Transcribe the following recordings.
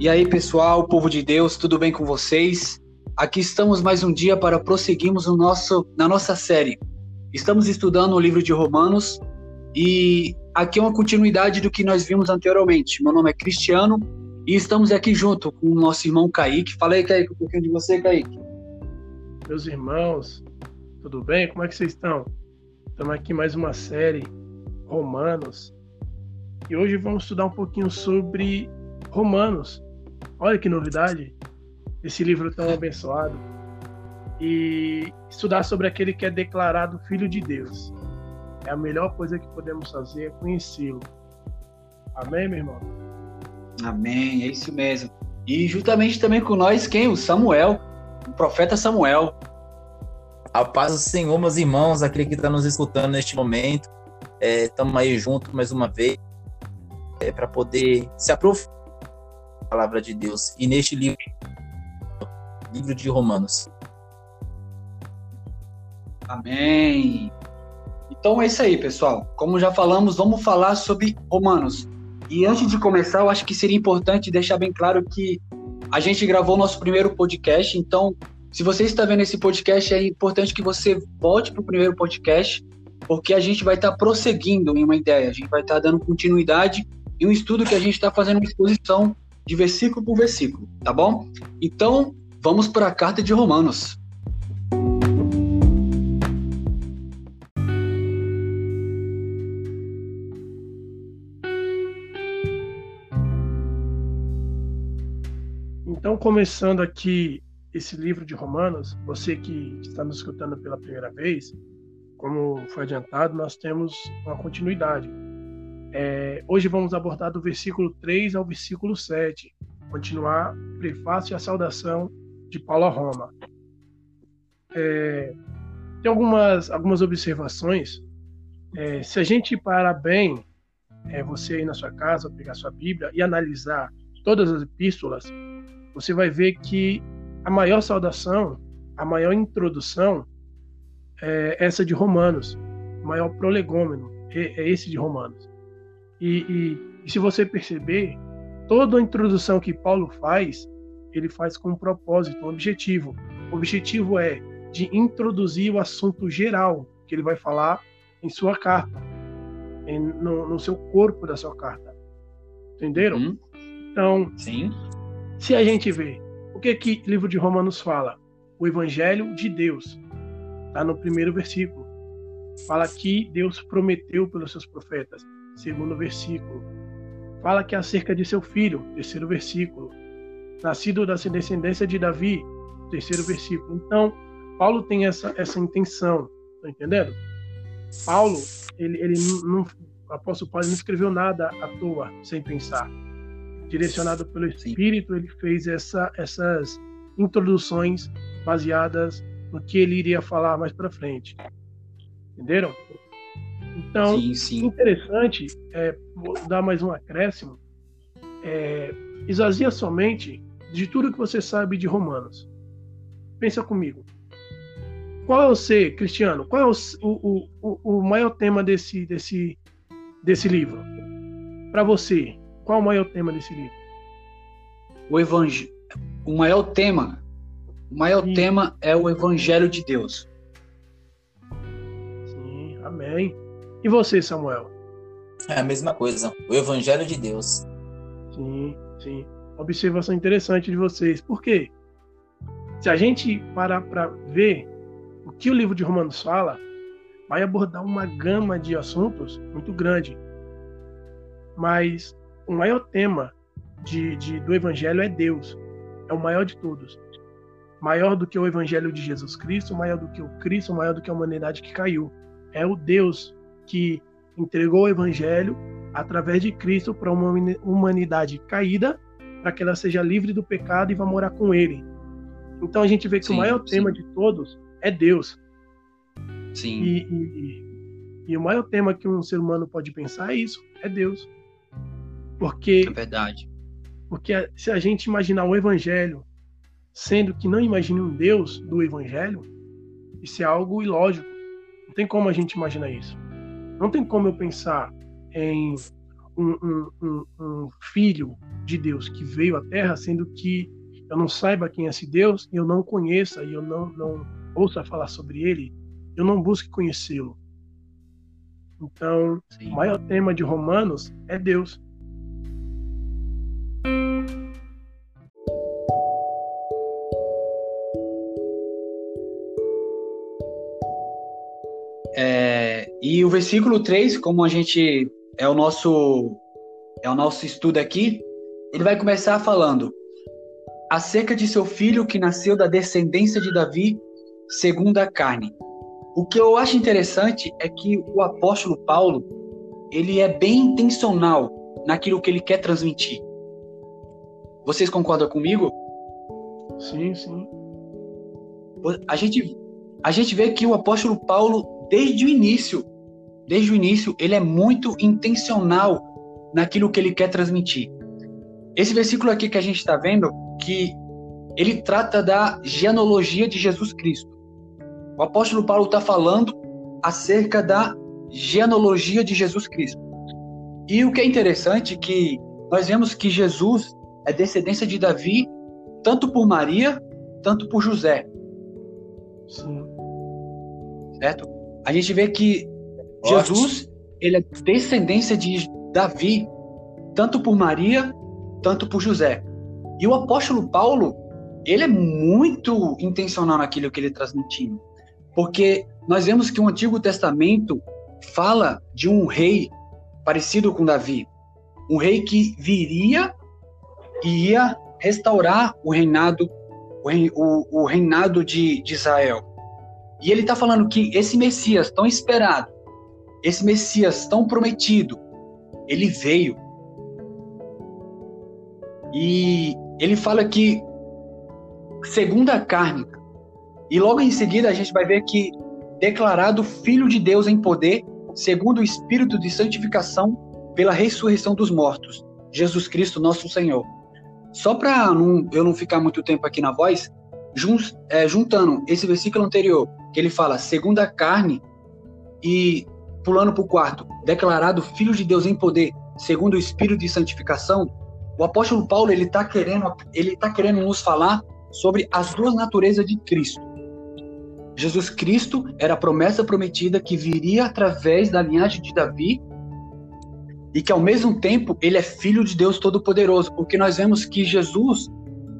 E aí, pessoal, povo de Deus, tudo bem com vocês? Aqui estamos mais um dia para prosseguirmos no nosso, na nossa série. Estamos estudando o livro de Romanos e aqui é uma continuidade do que nós vimos anteriormente. Meu nome é Cristiano e estamos aqui junto com o nosso irmão Kaique. Fala aí, Kaique, um pouquinho de você, Kaique. Meus irmãos, tudo bem? Como é que vocês estão? Estamos aqui mais uma série, Romanos. E hoje vamos estudar um pouquinho sobre Romanos. Olha que novidade! Esse livro tão abençoado. E estudar sobre aquele que é declarado Filho de Deus. É a melhor coisa que podemos fazer é conhecê-lo. Amém, meu irmão? Amém, é isso mesmo. E juntamente também com nós, quem? O Samuel, o profeta Samuel. A paz do Senhor, meus irmãos, aquele que está nos escutando neste momento. Estamos é, aí juntos mais uma vez é, para poder se aprofundar palavra de Deus. E neste livro, livro de Romanos. Amém. Então é isso aí, pessoal. Como já falamos, vamos falar sobre Romanos. E antes de começar, eu acho que seria importante deixar bem claro que a gente gravou nosso primeiro podcast, então se você está vendo esse podcast, é importante que você volte para o primeiro podcast, porque a gente vai estar prosseguindo em uma ideia, a gente vai estar dando continuidade em um estudo que a gente está fazendo uma exposição de versículo por versículo, tá bom? Então, vamos para a carta de Romanos. Então, começando aqui esse livro de Romanos, você que está nos escutando pela primeira vez, como foi adiantado, nós temos uma continuidade. É, hoje vamos abordar do versículo 3 ao versículo 7, continuar prefácio e a saudação de Paulo a Roma. É, tem algumas, algumas observações. É, se a gente parar bem, é, você aí na sua casa, pegar sua Bíblia e analisar todas as epístolas, você vai ver que a maior saudação, a maior introdução é essa de Romanos, o maior prolegômeno é, é esse de Romanos. E, e, e, se você perceber, toda a introdução que Paulo faz, ele faz com um propósito, um objetivo. O objetivo é de introduzir o assunto geral que ele vai falar em sua carta, em, no, no, seu corpo da sua carta. Entenderam? Uhum. Então, Sim. se a gente vê o que que o livro de Romanos fala? O evangelho de Deus. Está no primeiro versículo. Fala que Deus prometeu pelos seus profetas segundo versículo. Fala que é acerca de seu filho, terceiro versículo. Nascido da descendência de Davi, terceiro versículo. Então, Paulo tem essa, essa intenção, tá entendendo? Paulo, ele, ele não, o apóstolo Paulo não escreveu nada à toa, sem pensar. Direcionado pelo Espírito, ele fez essa, essas introduções baseadas no que ele iria falar mais para frente. Entenderam? Então, sim, sim. interessante é, vou dar mais um acréscimo. É, esvazia somente de tudo que você sabe de Romanos. Pensa comigo. Qual é o ser, Cristiano? Qual é o, o, o, o maior tema desse, desse, desse livro? Para você, qual é o maior tema desse livro? O evangelho. O maior tema. O maior Sim. tema é o Evangelho de Deus. Sim, amém. E você, Samuel? É a mesma coisa, o Evangelho de Deus. Sim, sim. Observação interessante de vocês. Por quê? Se a gente parar para ver o que o livro de Romanos fala, vai abordar uma gama de assuntos muito grande. Mas o maior tema de, de, do Evangelho é Deus. É o maior de todos. Maior do que o Evangelho de Jesus Cristo, maior do que o Cristo, maior do que a humanidade que caiu. É o Deus que entregou o evangelho através de Cristo para uma humanidade caída, para que ela seja livre do pecado e vá morar com ele. Então a gente vê que sim, o maior sim. tema de todos é Deus. Sim. E, e, e, o maior tema que um ser humano pode pensar é isso, é Deus. Porque é verdade. Porque se a gente imaginar o evangelho sendo que não imagine um Deus do evangelho, isso é algo ilógico. Não tem como a gente imaginar isso. Não tem como eu pensar em um, um, um, um filho de Deus que veio à Terra, sendo que eu não saiba quem é esse Deus, eu não conheça e eu não, não ouça falar sobre ele, eu não busque conhecê-lo. Então, Sim. o maior tema de Romanos é Deus. E o versículo 3, como a gente é o nosso é o nosso estudo aqui, ele vai começar falando acerca de seu filho que nasceu da descendência de Davi, segundo a carne. O que eu acho interessante é que o apóstolo Paulo, ele é bem intencional naquilo que ele quer transmitir. Vocês concordam comigo? Sim, sim. A gente, a gente vê que o apóstolo Paulo, desde o início, desde o início, ele é muito intencional naquilo que ele quer transmitir. Esse versículo aqui que a gente está vendo, que ele trata da genealogia de Jesus Cristo. O apóstolo Paulo está falando acerca da genealogia de Jesus Cristo. E o que é interessante é que nós vemos que Jesus é descendência de Davi, tanto por Maria, tanto por José. Sim. Certo? A gente vê que Jesus, ele é descendência de Davi, tanto por Maria, tanto por José. E o apóstolo Paulo, ele é muito intencional naquilo que ele transmitindo. Porque nós vemos que o Antigo Testamento fala de um rei parecido com Davi. Um rei que viria e ia restaurar o reinado, o, o reinado de, de Israel. E ele está falando que esse Messias tão esperado, esse Messias tão prometido, ele veio. E ele fala que, segundo a carne, e logo em seguida a gente vai ver que declarado Filho de Deus em poder, segundo o Espírito de santificação, pela ressurreição dos mortos, Jesus Cristo, nosso Senhor. Só para eu não ficar muito tempo aqui na voz, é, juntando esse versículo anterior, que ele fala, segundo a carne, e pulando para o quarto, declarado Filho de Deus em poder, segundo o Espírito de santificação, o apóstolo Paulo ele está querendo, ele tá querendo nos falar sobre as duas naturezas de Cristo. Jesus Cristo era a promessa prometida que viria através da linhagem de Davi e que ao mesmo tempo ele é filho de Deus Todo-Poderoso, porque nós vemos que Jesus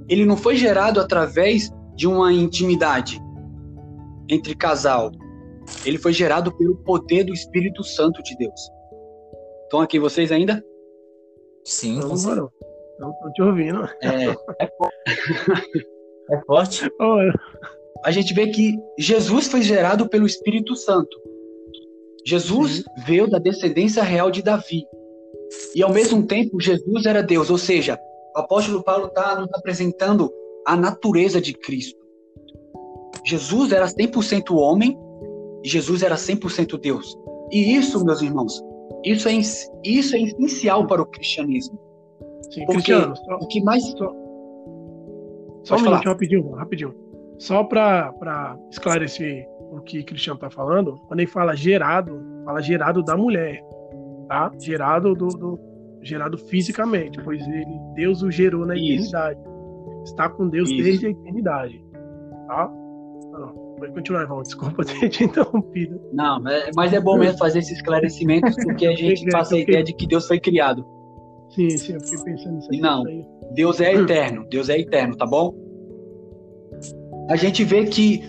ele não foi gerado através de uma intimidade entre casal. Ele foi gerado pelo poder do Espírito Santo de Deus. Estão aqui vocês ainda? Sim. Não tô te ouvindo. É, é, é forte. A gente vê que Jesus foi gerado pelo Espírito Santo. Jesus Sim. veio da descendência real de Davi. E ao mesmo tempo, Jesus era Deus. Ou seja, o apóstolo Paulo está nos apresentando a natureza de Cristo. Jesus era 100% homem, Jesus era 100% Deus. E isso, meus irmãos, isso é, isso é essencial para o cristianismo. Sim, Porque Cristiano, só, o que mais. Só, só um minutinho, rapidinho, rapidinho. Só para esclarecer o que o Cristiano está falando, quando ele fala gerado, fala gerado da mulher, tá? Gerado do, do gerado fisicamente, pois ele, Deus o gerou na Isso. eternidade. Está com Deus Isso. desde a eternidade, tá? Pode continuar, Ivan. Desculpa ter te interrompido. Não, mas é bom mesmo fazer esses esclarecimentos, porque a gente passa a ideia de que Deus foi criado. Sim, sim, eu fiquei pensando nisso. Não, Deus é eterno, Deus é eterno, tá bom? A gente vê que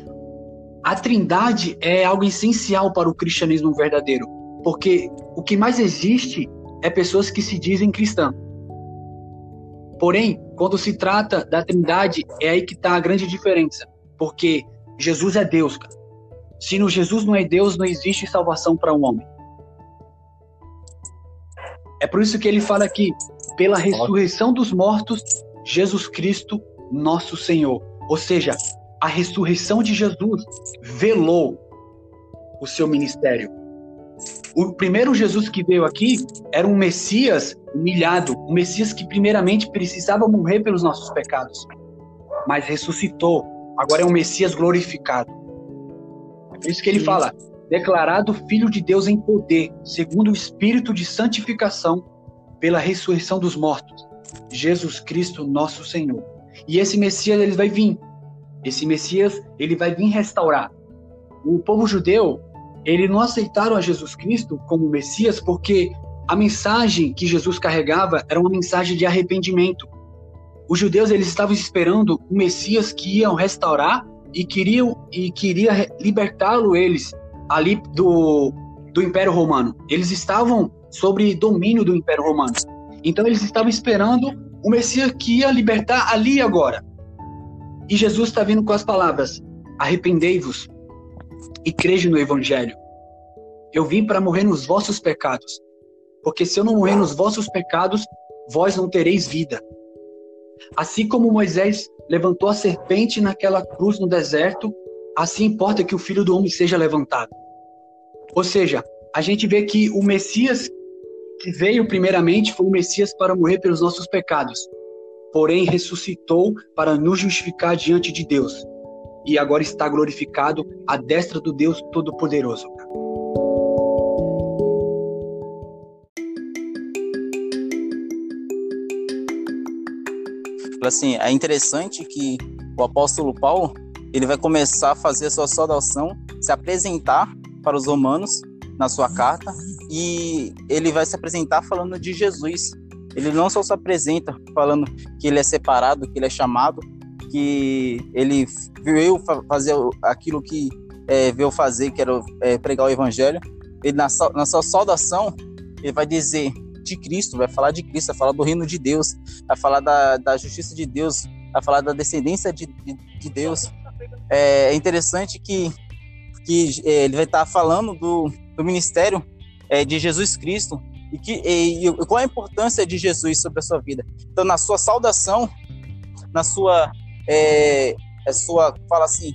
a trindade é algo essencial para o cristianismo verdadeiro, porque o que mais existe é pessoas que se dizem cristãs. Porém, quando se trata da trindade, é aí que está a grande diferença, porque Jesus é Deus, cara. Se no Jesus não é Deus, não existe salvação para um homem. É por isso que ele fala aqui, pela ressurreição dos mortos, Jesus Cristo, nosso Senhor. Ou seja, a ressurreição de Jesus velou o seu ministério. O primeiro Jesus que veio aqui era um Messias humilhado, um Messias que primeiramente precisava morrer pelos nossos pecados, mas ressuscitou. Agora é um Messias glorificado. É por isso que ele fala: declarado Filho de Deus em poder, segundo o Espírito de santificação, pela ressurreição dos mortos, Jesus Cristo, nosso Senhor. E esse Messias ele vai vir. Esse Messias ele vai vir restaurar. O povo judeu ele não aceitaram a Jesus Cristo como Messias porque a mensagem que Jesus carregava era uma mensagem de arrependimento. Os judeus eles estavam esperando um Messias que ia restaurar e queriam e queria libertá-lo eles ali do, do Império Romano. Eles estavam sobre domínio do Império Romano. Então eles estavam esperando o Messias que ia libertar ali agora. E Jesus está vindo com as palavras: arrependei-vos e creja no Evangelho. Eu vim para morrer nos vossos pecados, porque se eu não morrer nos vossos pecados, vós não tereis vida. Assim como Moisés levantou a serpente naquela cruz no deserto, assim importa que o filho do homem seja levantado. Ou seja, a gente vê que o Messias que veio primeiramente foi o Messias para morrer pelos nossos pecados, porém ressuscitou para nos justificar diante de Deus. E agora está glorificado à destra do Deus Todo-Poderoso. Assim, é interessante que o apóstolo Paulo ele vai começar a fazer a sua saudação, se apresentar para os romanos na sua carta e ele vai se apresentar falando de Jesus. Ele não só se apresenta falando que ele é separado, que ele é chamado, que ele veio fazer aquilo que é, veio fazer, que era é, pregar o evangelho. Ele na, na sua saudação ele vai dizer de Cristo, vai falar de Cristo, vai falar do reino de Deus, vai falar da, da justiça de Deus, vai falar da descendência de, de, de Deus. É, é interessante que, que é, ele vai estar falando do, do ministério é, de Jesus Cristo e, que, e, e, qual a importância de Jesus sobre a sua vida. Então, na sua saudação, na sua, é, a sua fala assim,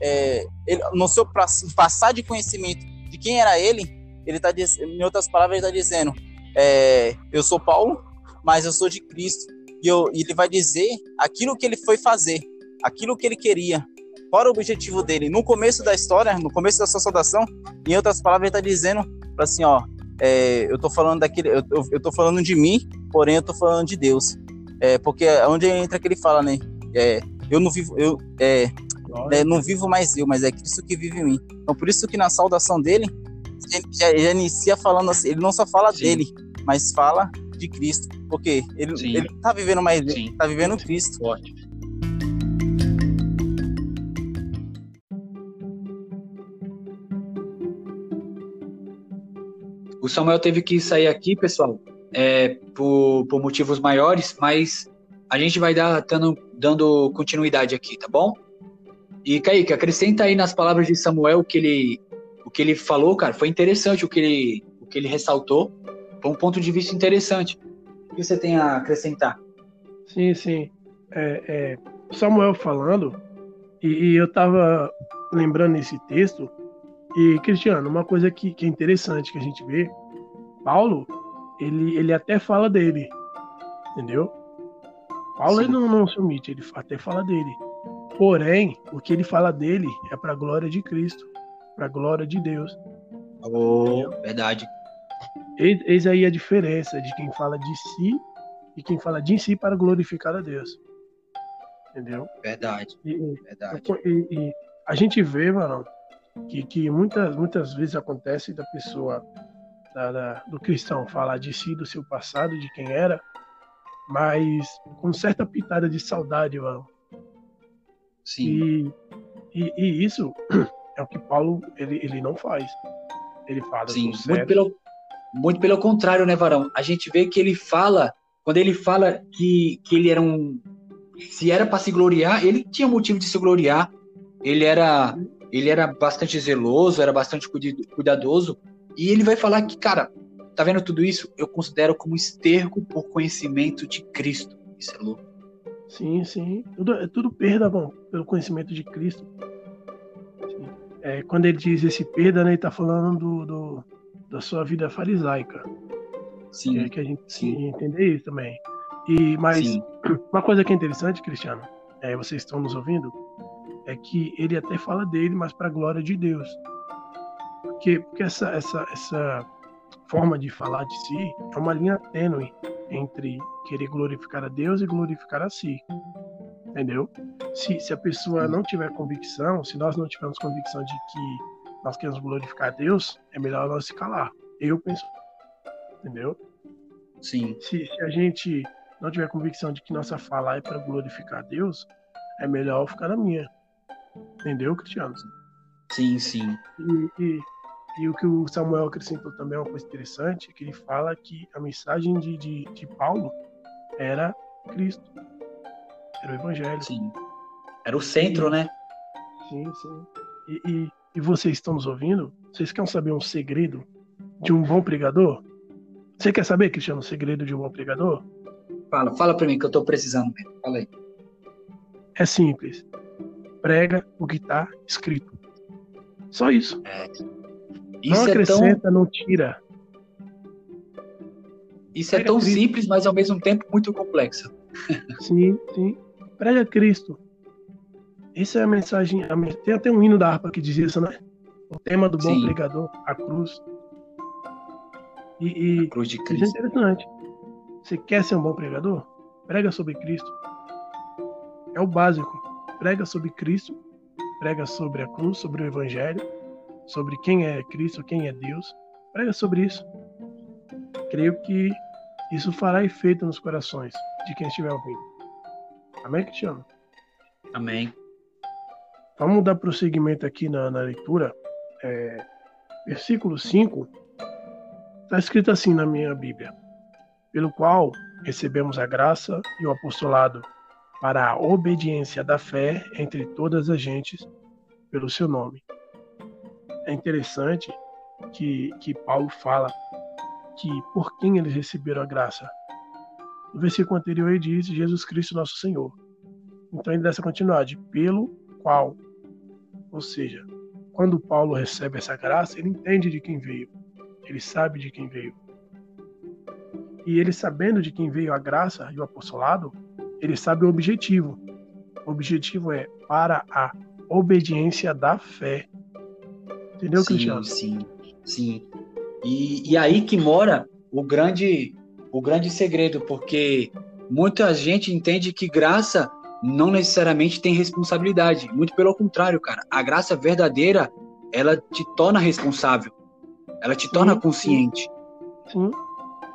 é, ele, no seu passar de conhecimento de quem era ele, ele está em outras palavras, ele está dizendo: é, eu sou Paulo, mas eu sou de Cristo. E, eu, e ele vai dizer aquilo que ele foi fazer, aquilo que ele queria, qual era o objetivo dele? No começo da história, no começo da sua saudação, em outras palavras, ele está dizendo assim, ó, é, eu tô falando daquele, eu, eu, eu tô falando de mim, porém eu tô falando de Deus. É, porque é onde entra que ele fala, né? É, eu não vivo, eu é, é, não vivo mais eu, mas é Cristo que vive em mim. Então por isso que na saudação dele, ele já, já inicia falando assim, ele não só fala Sim. dele, mas fala de Cristo, porque ele, ele tá vivendo mais, Sim. tá vivendo Cristo. Forte. O Samuel teve que sair aqui, pessoal, é, por, por motivos maiores, mas a gente vai dar dando, dando continuidade aqui, tá bom? E Kaique, acrescenta aí nas palavras de Samuel que ele, o que ele falou, cara. Foi interessante o que ele, o que ele ressaltou. Foi um ponto de vista interessante. O que você tem a acrescentar? Sim, sim. É, é, Samuel falando, e, e eu estava lembrando esse texto, e, Cristiano, uma coisa que, que é interessante que a gente vê, Paulo, ele, ele até fala dele, entendeu? Paulo ele não, não se omite, ele até fala dele. Porém, o que ele fala dele é para a glória de Cristo, para a glória de Deus. Oh, verdade. Eis, eis, aí a diferença de quem fala de si e quem fala de si para glorificar a Deus. Entendeu? Verdade. E, verdade. E, e a gente vê, mano, que, que muitas, muitas vezes acontece da pessoa, da, da, do cristão, falar de si, do seu passado, de quem era, mas com certa pitada de saudade, mano. Sim. E, e, e, isso é o que Paulo ele, ele não faz. Ele fala. Sim, muito pelo, muito pelo contrário, né, Varão? A gente vê que ele fala, quando ele fala que, que ele era um. Se era para se gloriar, ele tinha motivo de se gloriar. Ele era ele era bastante zeloso, era bastante cuidadoso, e ele vai falar que, cara, tá vendo tudo isso? Eu considero como esterco por conhecimento de Cristo. Isso é louco. Sim, sim. Tudo, é tudo perda, bom, pelo conhecimento de Cristo. É, quando ele diz esse perda, né, ele tá falando do, do da sua vida farisaica. Sim. É que a gente sim. entender isso também. E, mas sim. uma coisa que é interessante, Cristiano, é, vocês estão nos ouvindo, é que ele até fala dele, mas para a glória de Deus. Porque, porque essa, essa, essa, forma de falar de si é uma linha tênue entre querer glorificar a Deus e glorificar a si. Entendeu? Se, se a pessoa não tiver convicção, se nós não tivermos convicção de que nós queremos glorificar a Deus, é melhor nós se calar. Eu penso. Entendeu? Sim. Se, se a gente não tiver convicção de que nossa fala é para glorificar a Deus, é melhor ficar na minha. Entendeu, Cristiano? Sim, sim. E, e, e, o que o Samuel acrescentou também é uma coisa interessante, que ele fala que a mensagem de, de, de Paulo era Cristo. Era o Evangelho. Sim. Era o centro, e, né? Sim, sim. E, e, e vocês estão nos ouvindo? Vocês querem saber um segredo de um bom pregador? Você quer saber, Cristiano, o segredo de um bom pregador? Fala, fala pra mim que eu tô precisando. Fala aí. É simples. Prega o que tá escrito. Só isso. É. não Isso é acrescenta, tão, não tira. isso é Prega tão simples, mas ao mesmo tempo muito complexo. Sim, sim. Prega Cristo. Isso é a mensagem. a men- Tem até um hino da harpa que diz isso, né? O tema do bom Sim. pregador, a cruz. E, e Cruz de isso é Cristo. interessante. Você quer ser um bom pregador? Prega sobre Cristo. É o básico. Prega sobre Cristo, prega sobre a cruz, sobre o Evangelho, sobre quem é Cristo, quem é Deus. Prega sobre isso. Creio que isso fará efeito nos corações de quem estiver ouvindo. Amém, Cristiano? Amém. Vamos dar prosseguimento aqui na, na leitura. É, versículo 5 está escrito assim na minha Bíblia: pelo qual recebemos a graça e o apostolado para a obediência da fé entre todas as gentes, pelo seu nome. É interessante que, que Paulo fala que por quem eles receberam a graça. No versículo anterior ele diz Jesus Cristo nosso Senhor. Então ele dá essa continuidade, pelo qual. Ou seja, quando Paulo recebe essa graça, ele entende de quem veio. Ele sabe de quem veio. E ele sabendo de quem veio a graça e o apostolado, ele sabe o objetivo. O objetivo é para a obediência da fé. Entendeu, sim, Cristiano? sim, sim. E, e aí que mora o grande, o grande segredo, porque muita gente entende que graça não necessariamente tem responsabilidade. Muito pelo contrário, cara. A graça verdadeira, ela te torna responsável. Ela te torna Sim, consciente. Sim.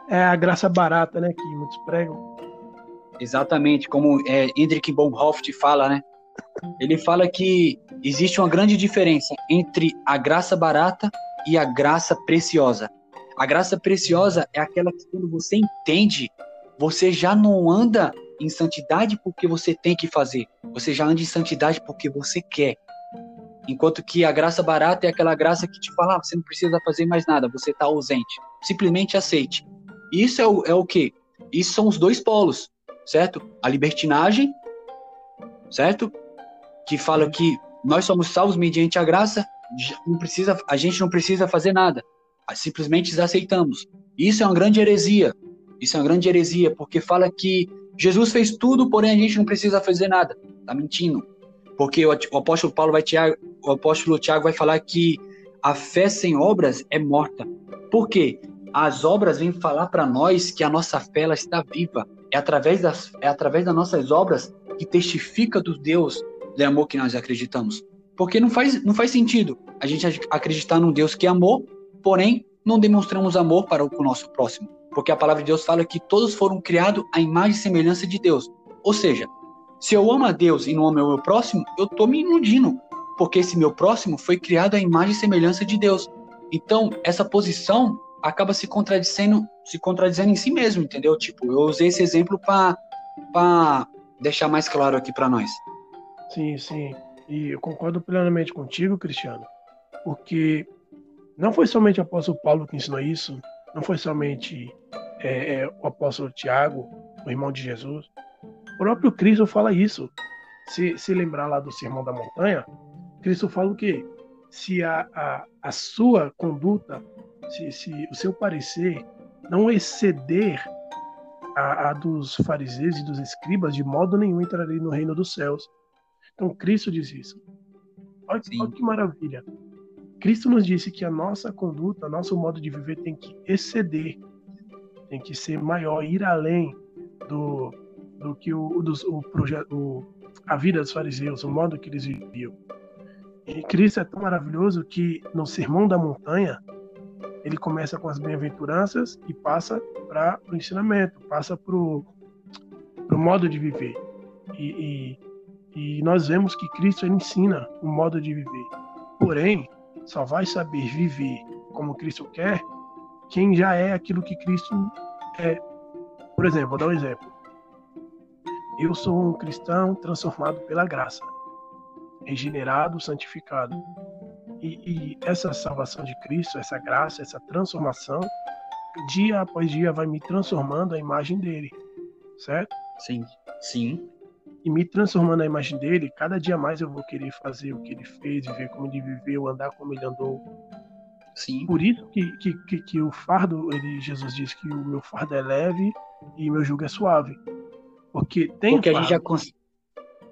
É a graça barata, né, que muitos pregam. Exatamente, como é, Hendrik Bonhoeffer fala, né? Ele fala que existe uma grande diferença entre a graça barata e a graça preciosa. A graça preciosa é aquela que quando você entende, você já não anda em santidade porque você tem que fazer. Você já anda em santidade porque você quer. Enquanto que a graça barata é aquela graça que te fala, ah, você não precisa fazer mais nada, você está ausente. Simplesmente aceite. Isso é o, é o quê? Isso são os dois polos, certo? A libertinagem, certo? Que fala que nós somos salvos mediante a graça, não precisa, a gente não precisa fazer nada. Simplesmente aceitamos. Isso é uma grande heresia. Isso é uma grande heresia, porque fala que Jesus fez tudo, porém a gente não precisa fazer nada. Tá mentindo. Porque o apóstolo Paulo vai Tiago, o apóstolo Tiago vai falar que a fé sem obras é morta. Por quê? As obras vêm falar para nós que a nossa fé ela está viva. É através das é através das nossas obras que testifica do Deus de amor que nós acreditamos. Porque não faz não faz sentido a gente acreditar num Deus que é porém não demonstramos amor para o nosso próximo. Porque a palavra de Deus fala que todos foram criados à imagem e semelhança de Deus. Ou seja, se eu amo a Deus e não amo o meu próximo, eu estou me iludindo, porque esse meu próximo foi criado à imagem e semelhança de Deus. Então, essa posição acaba se contradizendo, se contradizendo em si mesmo, entendeu? Tipo, eu usei esse exemplo para deixar mais claro aqui para nós. Sim, sim. E eu concordo plenamente contigo, Cristiano, porque não foi somente o apóstolo Paulo que ensinou isso, não foi somente é, é, o apóstolo Tiago, o irmão de Jesus. O próprio Cristo fala isso. Se, se lembrar lá do Sermão da Montanha, Cristo fala o quê? Se a, a, a sua conduta, se, se o seu parecer não exceder a, a, dos fariseus e dos escribas, de modo nenhum entrarei no reino dos céus. Então Cristo diz isso. Olha, olha que maravilha. Cristo nos disse que a nossa conduta, nosso modo de viver tem que exceder, tem que ser maior, ir além do, do que o, do, o, o, a vida dos fariseus, o modo que eles viviam. E Cristo é tão maravilhoso que no Sermão da Montanha, ele começa com as bem-aventuranças e passa para o ensinamento, passa para o modo de viver. E, e, e, nós vemos que Cristo ensina o modo de viver. Porém, só vai saber viver como Cristo quer quem já é aquilo que Cristo é. Por exemplo, vou dar um exemplo. Eu sou um cristão transformado pela graça, regenerado, santificado. E, e, essa salvação de Cristo, essa graça, essa transformação, dia após dia vai me transformando a imagem dele, certo? Sim, sim. E me transformando a imagem dele, cada dia mais eu vou querer fazer o que ele fez, viver como ele viveu, andar como ele andou. Sim. Por isso que, que, que, que o fardo, ele, Jesus diz que o meu fardo é leve e meu jugo é suave. Porque tem Porque a gente já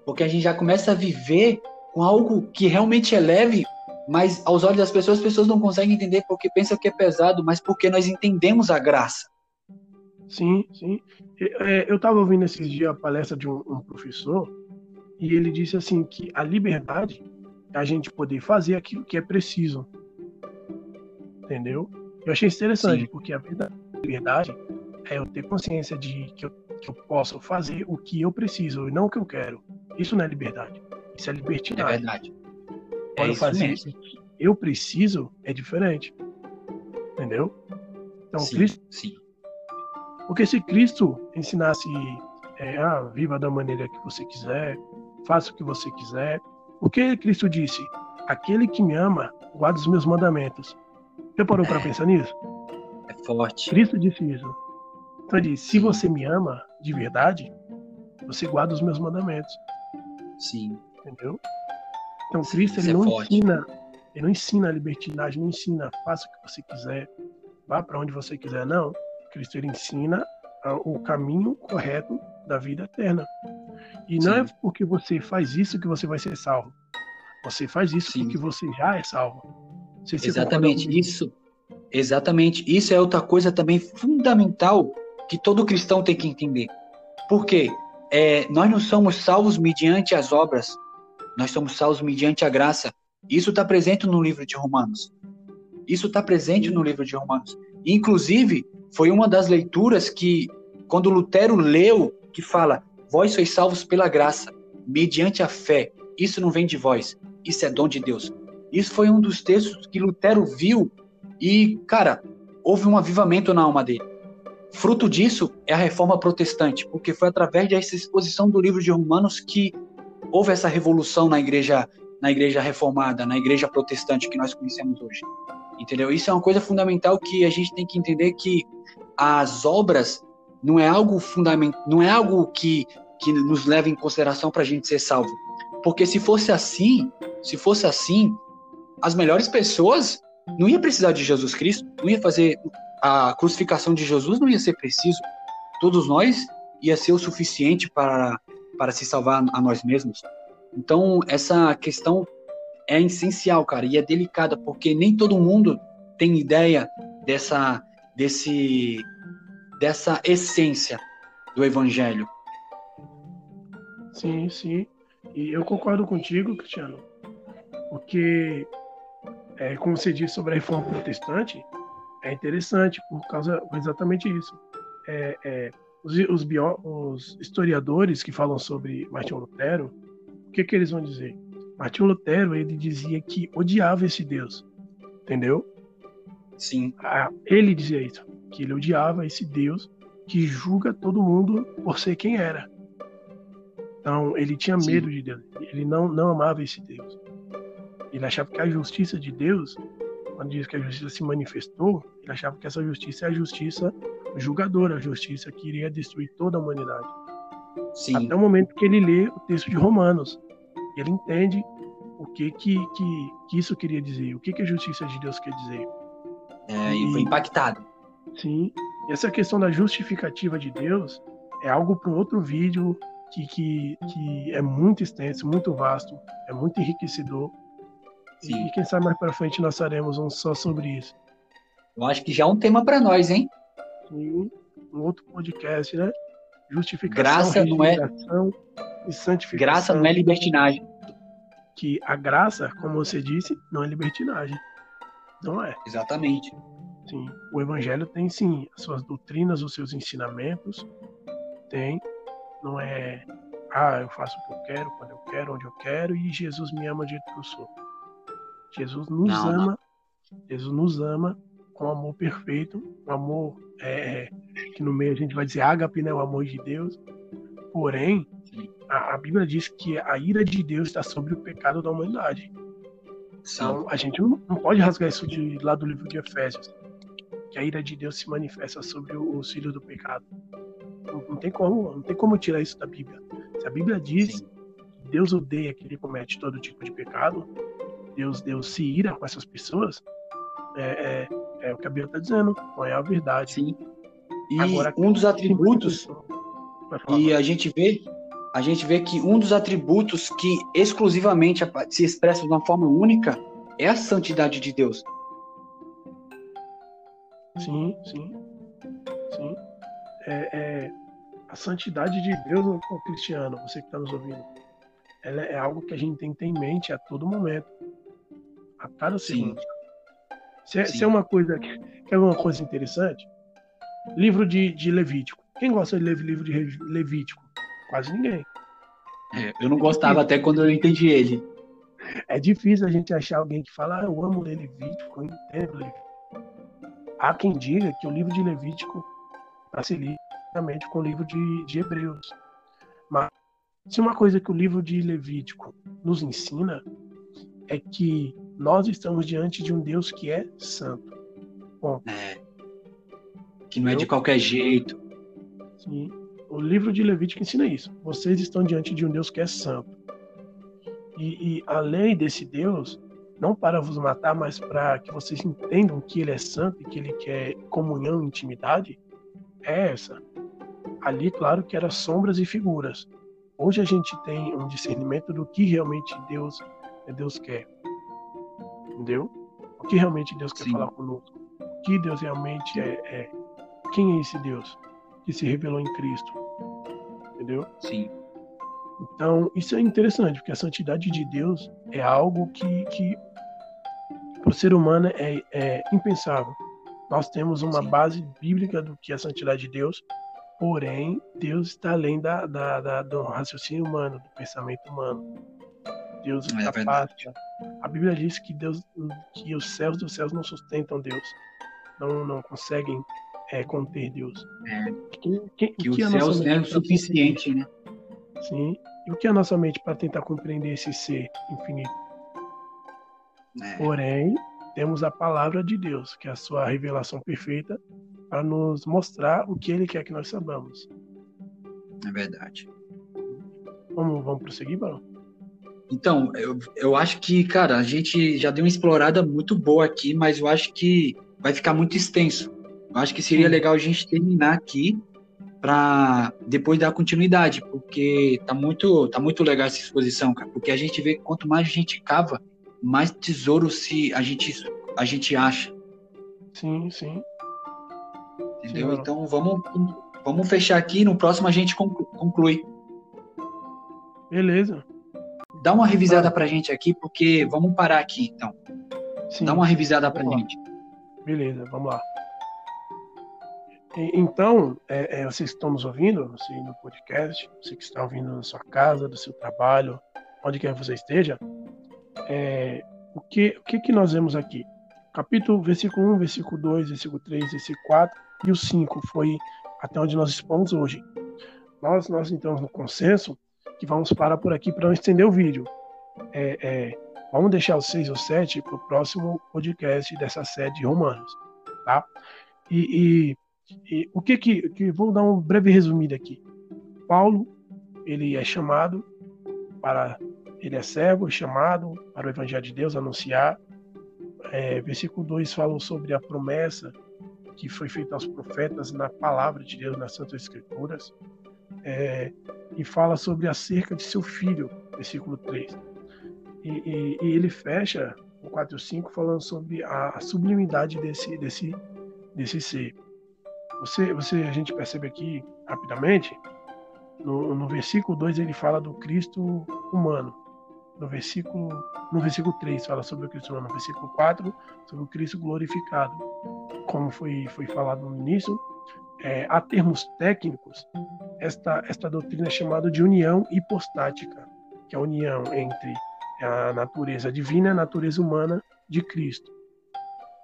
porque a gente já começa a viver com algo que realmente é leve, mas aos olhos das pessoas, as pessoas não conseguem entender porque pensam que é pesado, mas porque nós entendemos a graça. Sim, sim. É, eu estava ouvindo esses dias a palestra de um, um, professor e ele disse assim que a liberdade é a gente poder fazer aquilo que é preciso. Entendeu? Eu achei interessante, sim. porque a liberdade é eu ter consciência de que eu, que eu posso fazer o que eu preciso e não o que eu quero. Isso não é liberdade. Isso é libertinagem. É verdade. É eu fazer mesmo. eu preciso é diferente. Entendeu? Então, sim, Cristo. Sim. Porque se Cristo ensinasse, é, ah, viva da maneira que você quiser, faça o que você quiser, o que Cristo disse? Aquele que me ama, guarda os meus mandamentos. Você parou é, para pensar nisso? É forte. Cristo disse isso. Então ele disse, se você me ama de verdade, você guarda os meus mandamentos. Sim. Entendeu? Então Cristo ele é não forte. ensina, ele não ensina a libertinagem, não ensina faça o que você quiser, vá para onde você quiser, não. Cristo ele ensina o caminho correto da vida eterna. E Sim. não é porque você faz isso que você vai ser salvo. Você faz isso Sim. porque você já é salvo. Você exatamente isso. Exatamente. Isso é outra coisa também fundamental que todo cristão tem que entender. Por quê? É, nós não somos salvos mediante as obras, nós somos salvos mediante a graça. Isso está presente no livro de Romanos. Isso está presente no livro de Romanos. Inclusive, foi uma das leituras que, quando Lutero leu, que fala: Vós sois salvos pela graça, mediante a fé. Isso não vem de vós, isso é dom de Deus. Isso foi um dos textos que Lutero viu e, cara, houve um avivamento na alma dele. Fruto disso é a reforma protestante, porque foi através dessa exposição do livro de Romanos que houve essa revolução na igreja, na igreja reformada, na igreja protestante que nós conhecemos hoje. Entendeu? Isso é uma coisa fundamental que a gente tem que entender que as obras não é algo fundamental, não é algo que, que nos leva em consideração para a gente ser salvo. Porque se fosse assim, se fosse assim, as melhores pessoas não ia precisar de Jesus Cristo, não ia fazer a crucificação de Jesus não ia ser preciso. Todos nós ia ser o suficiente para para se salvar a nós mesmos. Então, essa questão é essencial, cara, e é delicada, porque nem todo mundo tem ideia dessa, desse, dessa essência do evangelho. Sim, sim. E eu concordo contigo, Cristiano, porque, é, como você disse sobre a reforma protestante, é interessante por causa exatamente isso. É, é, os, os, bio, os, historiadores que falam sobre Martinho Lutero, o que, que eles vão dizer? Martinho Lutero ele dizia que odiava esse Deus, entendeu? Sim. Ah, ele dizia isso, que ele odiava esse Deus que julga todo mundo por ser quem era. Então ele tinha Sim. medo de Deus, ele não não amava esse Deus. Ele achava que a justiça de Deus, quando diz que a justiça se manifestou, ele achava que essa justiça é a justiça julgadora, a justiça que iria destruir toda a humanidade. Sim. Até o momento que ele lê o texto de Romanos, ele entende o que que, que, que isso queria dizer, o que, que a justiça de Deus quer dizer. É, e foi impactado. Sim. Essa questão da justificativa de Deus é algo para um outro vídeo que, que, que é muito extenso, muito vasto, é muito enriquecedor. Sim. E quem sabe mais para frente nós faremos um só sobre isso. Eu acho que já é um tema para nós, hein? Sim, um outro podcast, né? Justificação, graça não é e santificação. Graça não é libertinagem. Que a graça, como você disse, não é libertinagem. Não é. Exatamente. Sim. O evangelho tem sim as suas doutrinas, os seus ensinamentos. Tem. Não é, ah, eu faço o que eu quero, quando eu quero, onde eu quero, e Jesus me ama do jeito que eu sou. Jesus nos não, ama. Não. Jesus nos ama com amor perfeito, um amor é, que no meio a gente vai dizer ágape, né, o amor de Deus. Porém, a, a, Bíblia diz que a ira de Deus está sobre o pecado da humanidade. Então, a gente não, não, pode rasgar isso de lá do livro de Efésios, que a ira de Deus se manifesta sobre os filhos do pecado. Não, não, tem como, não tem como tirar isso da Bíblia. Se a Bíblia diz Sim. que Deus odeia que ele comete todo tipo de pecado, Deus, Deus se ira com essas pessoas, é, é, é o que a Bíblia está dizendo, não é a verdade. Sim. E Agora, um dos atributos, e a gente vê, a gente vê que um dos atributos que exclusivamente se expressa de uma forma única é a santidade de Deus. Sim, sim, sim. É, é a santidade de Deus, o cristiano, você que está nos ouvindo, ela é algo que a gente tem que ter em mente a todo momento, a cada segundo. Se é, se é uma coisa, quer uma coisa interessante? Livro de, de Levítico. Quem gosta de ler livro de Levítico? Quase ninguém. É, eu não gostava até quando eu entendi ele. É difícil a gente achar alguém que fala, ah, eu amo ler Levítico, eu entendo Levítico. Há quem diga que o livro de Levítico ler com o livro de, de Hebreus. Mas se uma coisa que o livro de Levítico nos ensina é que nós estamos diante de um Deus que é santo. Bom, é. Que não é de qualquer jeito. Sim. O livro de Levítico ensina isso. Vocês estão diante de um Deus que é santo. E, e a lei desse Deus, não para vos matar, mas para que vocês entendam que ele é santo e que ele quer comunhão e intimidade, é essa. Ali, claro que eram sombras e figuras. Hoje a gente tem um discernimento do que realmente Deus, Deus quer. Entendeu? O que realmente Deus quer Sim. falar conosco. O que Deus realmente é, é. Quem é esse Deus que se revelou em Cristo? Entendeu? Sim. Então, isso é interessante, porque a santidade de Deus é algo que, que para o ser humano é, é impensável. Nós temos uma Sim. base bíblica do que é a santidade de Deus, porém, Deus está além da, da, da do raciocínio humano, do pensamento humano. Deus é ultrapassa. a Bíblia diz que Deus, que os céus dos céus não sustentam Deus, não, não conseguem é, conter Deus. É. Que, que, que, que os céus é o suficiente, né? Sim. E o que é a nossa mente para tentar compreender esse ser infinito? É. Porém, temos a palavra de Deus, que é a sua revelação perfeita, para nos mostrar o que ele quer que nós saibamos. É verdade. Vamos, vamos prosseguir, Barão? Então, eu, eu acho que, cara, a gente já deu uma explorada muito boa aqui, mas eu acho que vai ficar muito extenso. Acho que seria legal a gente terminar aqui para depois dar continuidade, porque tá muito, tá muito legal essa exposição, cara, porque a gente vê que quanto mais a gente cava, mais tesouro se a gente a gente acha. Sim, sim. Entendeu? Sim, então vamos vamos fechar aqui, no próximo a gente conclui. Beleza. Dá uma revisada pra gente aqui, porque vamos parar aqui, então. Sim. Dá uma revisada pra vamos gente. Lá. Beleza, vamos lá. Então, é, é, vocês que estão nos ouvindo, você no podcast, você que está ouvindo na sua casa, do seu trabalho, onde quer que você esteja, é, o, que, o que, que nós vemos aqui? Capítulo, versículo 1, versículo 2, versículo 3, versículo 4 e o 5 foi até onde nós expomos hoje. Nós, nós entramos no consenso que vamos parar por aqui para não estender o vídeo. É, é, vamos deixar os 6 ou 7 para o próximo podcast dessa série de Romanos. Tá? E, e, e o que que, que. Vou dar um breve resumido aqui. Paulo, ele é chamado para ele é servo, chamado para o Evangelho de Deus anunciar. É, versículo 2 fala sobre a promessa que foi feita aos profetas na palavra de Deus, nas Santas Escrituras. É, e fala sobre acerca de seu filho, versículo 3. E, e, e ele fecha o 4 e o 5, falando sobre a sublimidade desse, desse, desse ser. Você, você, a gente percebe aqui rapidamente, no, no versículo 2 ele fala do Cristo humano. No versículo, no versículo 3 fala sobre o Cristo humano. No versículo 4, sobre o Cristo glorificado. Como foi, foi falado no início, é, a termos técnicos, esta, esta doutrina é chamada de união hipostática, que é a união entre a natureza divina e a natureza humana de Cristo.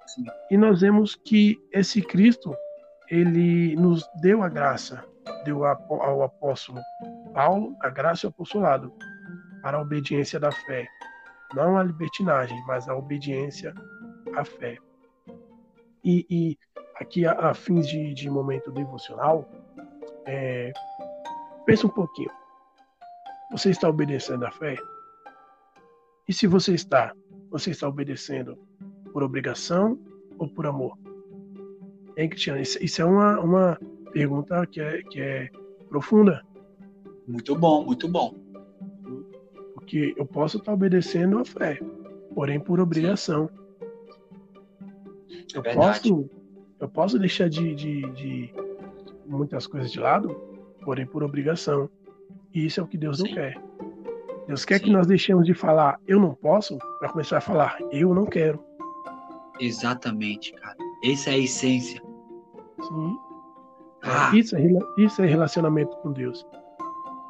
Sim. E nós vemos que esse Cristo, ele nos deu a graça, deu ao apóstolo Paulo a graça e o apostolado para a obediência da fé. Não a libertinagem, mas a obediência à fé. E, e aqui, a, a, fins de, de momento devocional, é, pensa um pouquinho. Você está obedecendo à fé? E se você está, você está obedecendo por obrigação ou por amor? Hein, Cristiano? Isso, isso é uma, uma pergunta que é, que é profunda. Muito bom, muito bom. Porque eu posso estar obedecendo à fé, porém por obrigação. É eu, posso, eu posso deixar de, de, de, muitas coisas de lado, porém por obrigação. E isso é o que Deus Sim. não quer. Deus quer Sim. que nós deixemos de falar eu não posso para começar a falar eu não quero. Exatamente, cara. Essa é a essência. Sim. Ah. Isso, é, isso é relacionamento com Deus.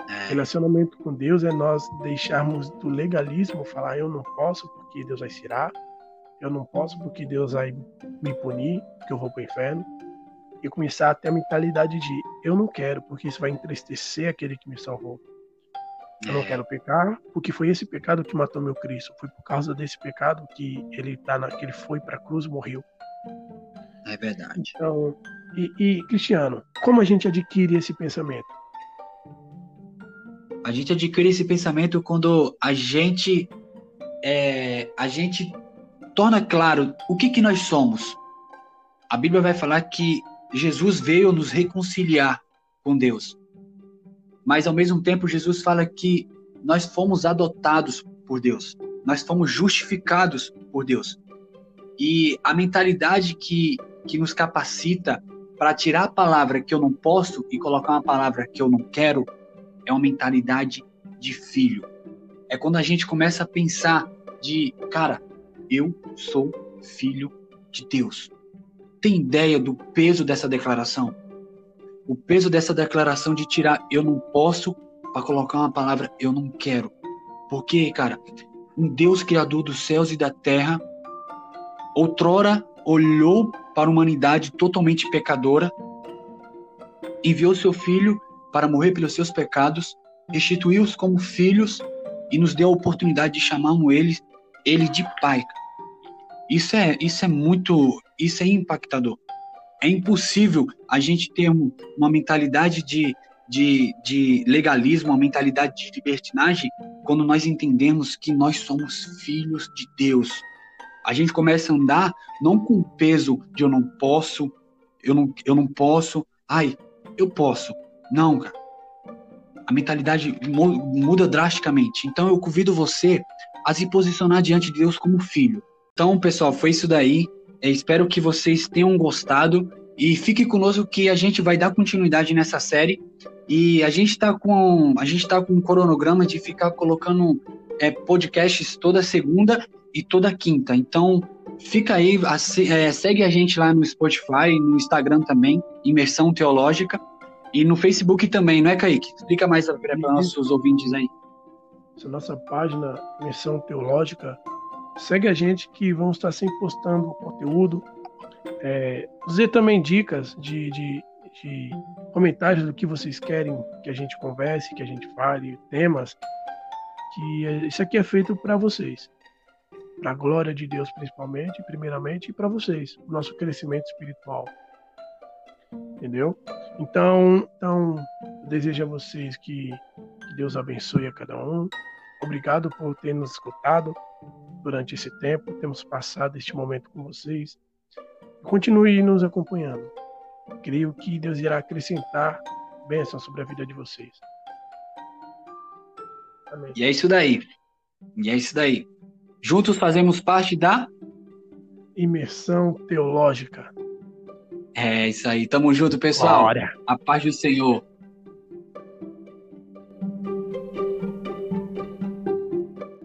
É. Relacionamento com Deus é nós deixarmos do legalismo, falar eu não posso porque Deus vai tirar, eu não posso porque Deus vai me punir, porque eu vou para o inferno, e começar a ter a mentalidade de eu não quero, porque isso vai entristecer aquele que me salvou. Eu não é. quero pecar, porque foi esse pecado que matou meu Cristo. Foi por causa desse pecado que ele tá na, que ele foi para a cruz e morreu. É verdade. Então, e, e, Cristiano, como a gente adquire esse pensamento? A gente adquire esse pensamento quando a gente é, a gente torna claro o que, que nós somos. A Bíblia vai falar que Jesus veio nos reconciliar com Deus. Mas ao mesmo tempo Jesus fala que nós fomos adotados por Deus. Nós fomos justificados por Deus. E a mentalidade que, que nos capacita para tirar a palavra que eu não posso e colocar uma palavra que eu não quero é uma mentalidade de filho. É quando a gente começa a pensar de, cara, eu sou filho de Deus. Tem ideia do peso dessa declaração? O peso dessa declaração de tirar eu não posso para colocar uma palavra eu não quero. Porque, cara, um Deus criador dos céus e da terra outrora olhou para a humanidade totalmente pecadora, enviou seu filho para morrer pelos seus pecados, restituiu-os como filhos e nos deu a oportunidade de chamarmos ele, ele de pai. Isso é, isso é muito, isso é impactador. É impossível a gente ter uma mentalidade de, de, de legalismo, uma mentalidade de libertinagem, quando nós entendemos que nós somos filhos de Deus a gente começa a andar não com peso de eu não posso, eu não, eu não posso, ai, eu posso. Não, cara. A mentalidade muda drasticamente. Então eu convido você a se posicionar diante de Deus como filho. Então, pessoal, foi isso daí. Eu espero que vocês tenham gostado e fique conosco que a gente vai dar continuidade nessa série. E a gente está com a gente tá com um cronograma de ficar colocando é, podcasts toda segunda e toda quinta. Então, fica aí, é, segue a gente lá no Spotify, no Instagram também, Imersão Teológica, e no Facebook também, não é, Kaique? Explica mais para nossos ouvintes aí. Essa nossa página, Imersão Teológica, segue a gente que vamos estar sempre postando conteúdo, é, dizer também dicas de, de, de comentários do que vocês querem que a gente converse, que a gente fale, temas, que isso aqui é feito para vocês para a glória de Deus principalmente, primeiramente, e para vocês, o nosso crescimento espiritual. Entendeu? Então, então desejo a vocês que, que Deus abençoe a cada um. Obrigado por ter nos escutado durante esse tempo, temos passado este momento com vocês. Continue nos acompanhando. Creio que Deus irá acrescentar bênçãos sobre a vida de vocês. Amém. E é isso daí. E é isso daí. Juntos fazemos parte da imersão teológica. É isso aí. Tamo junto, pessoal. Glória. A paz do Senhor.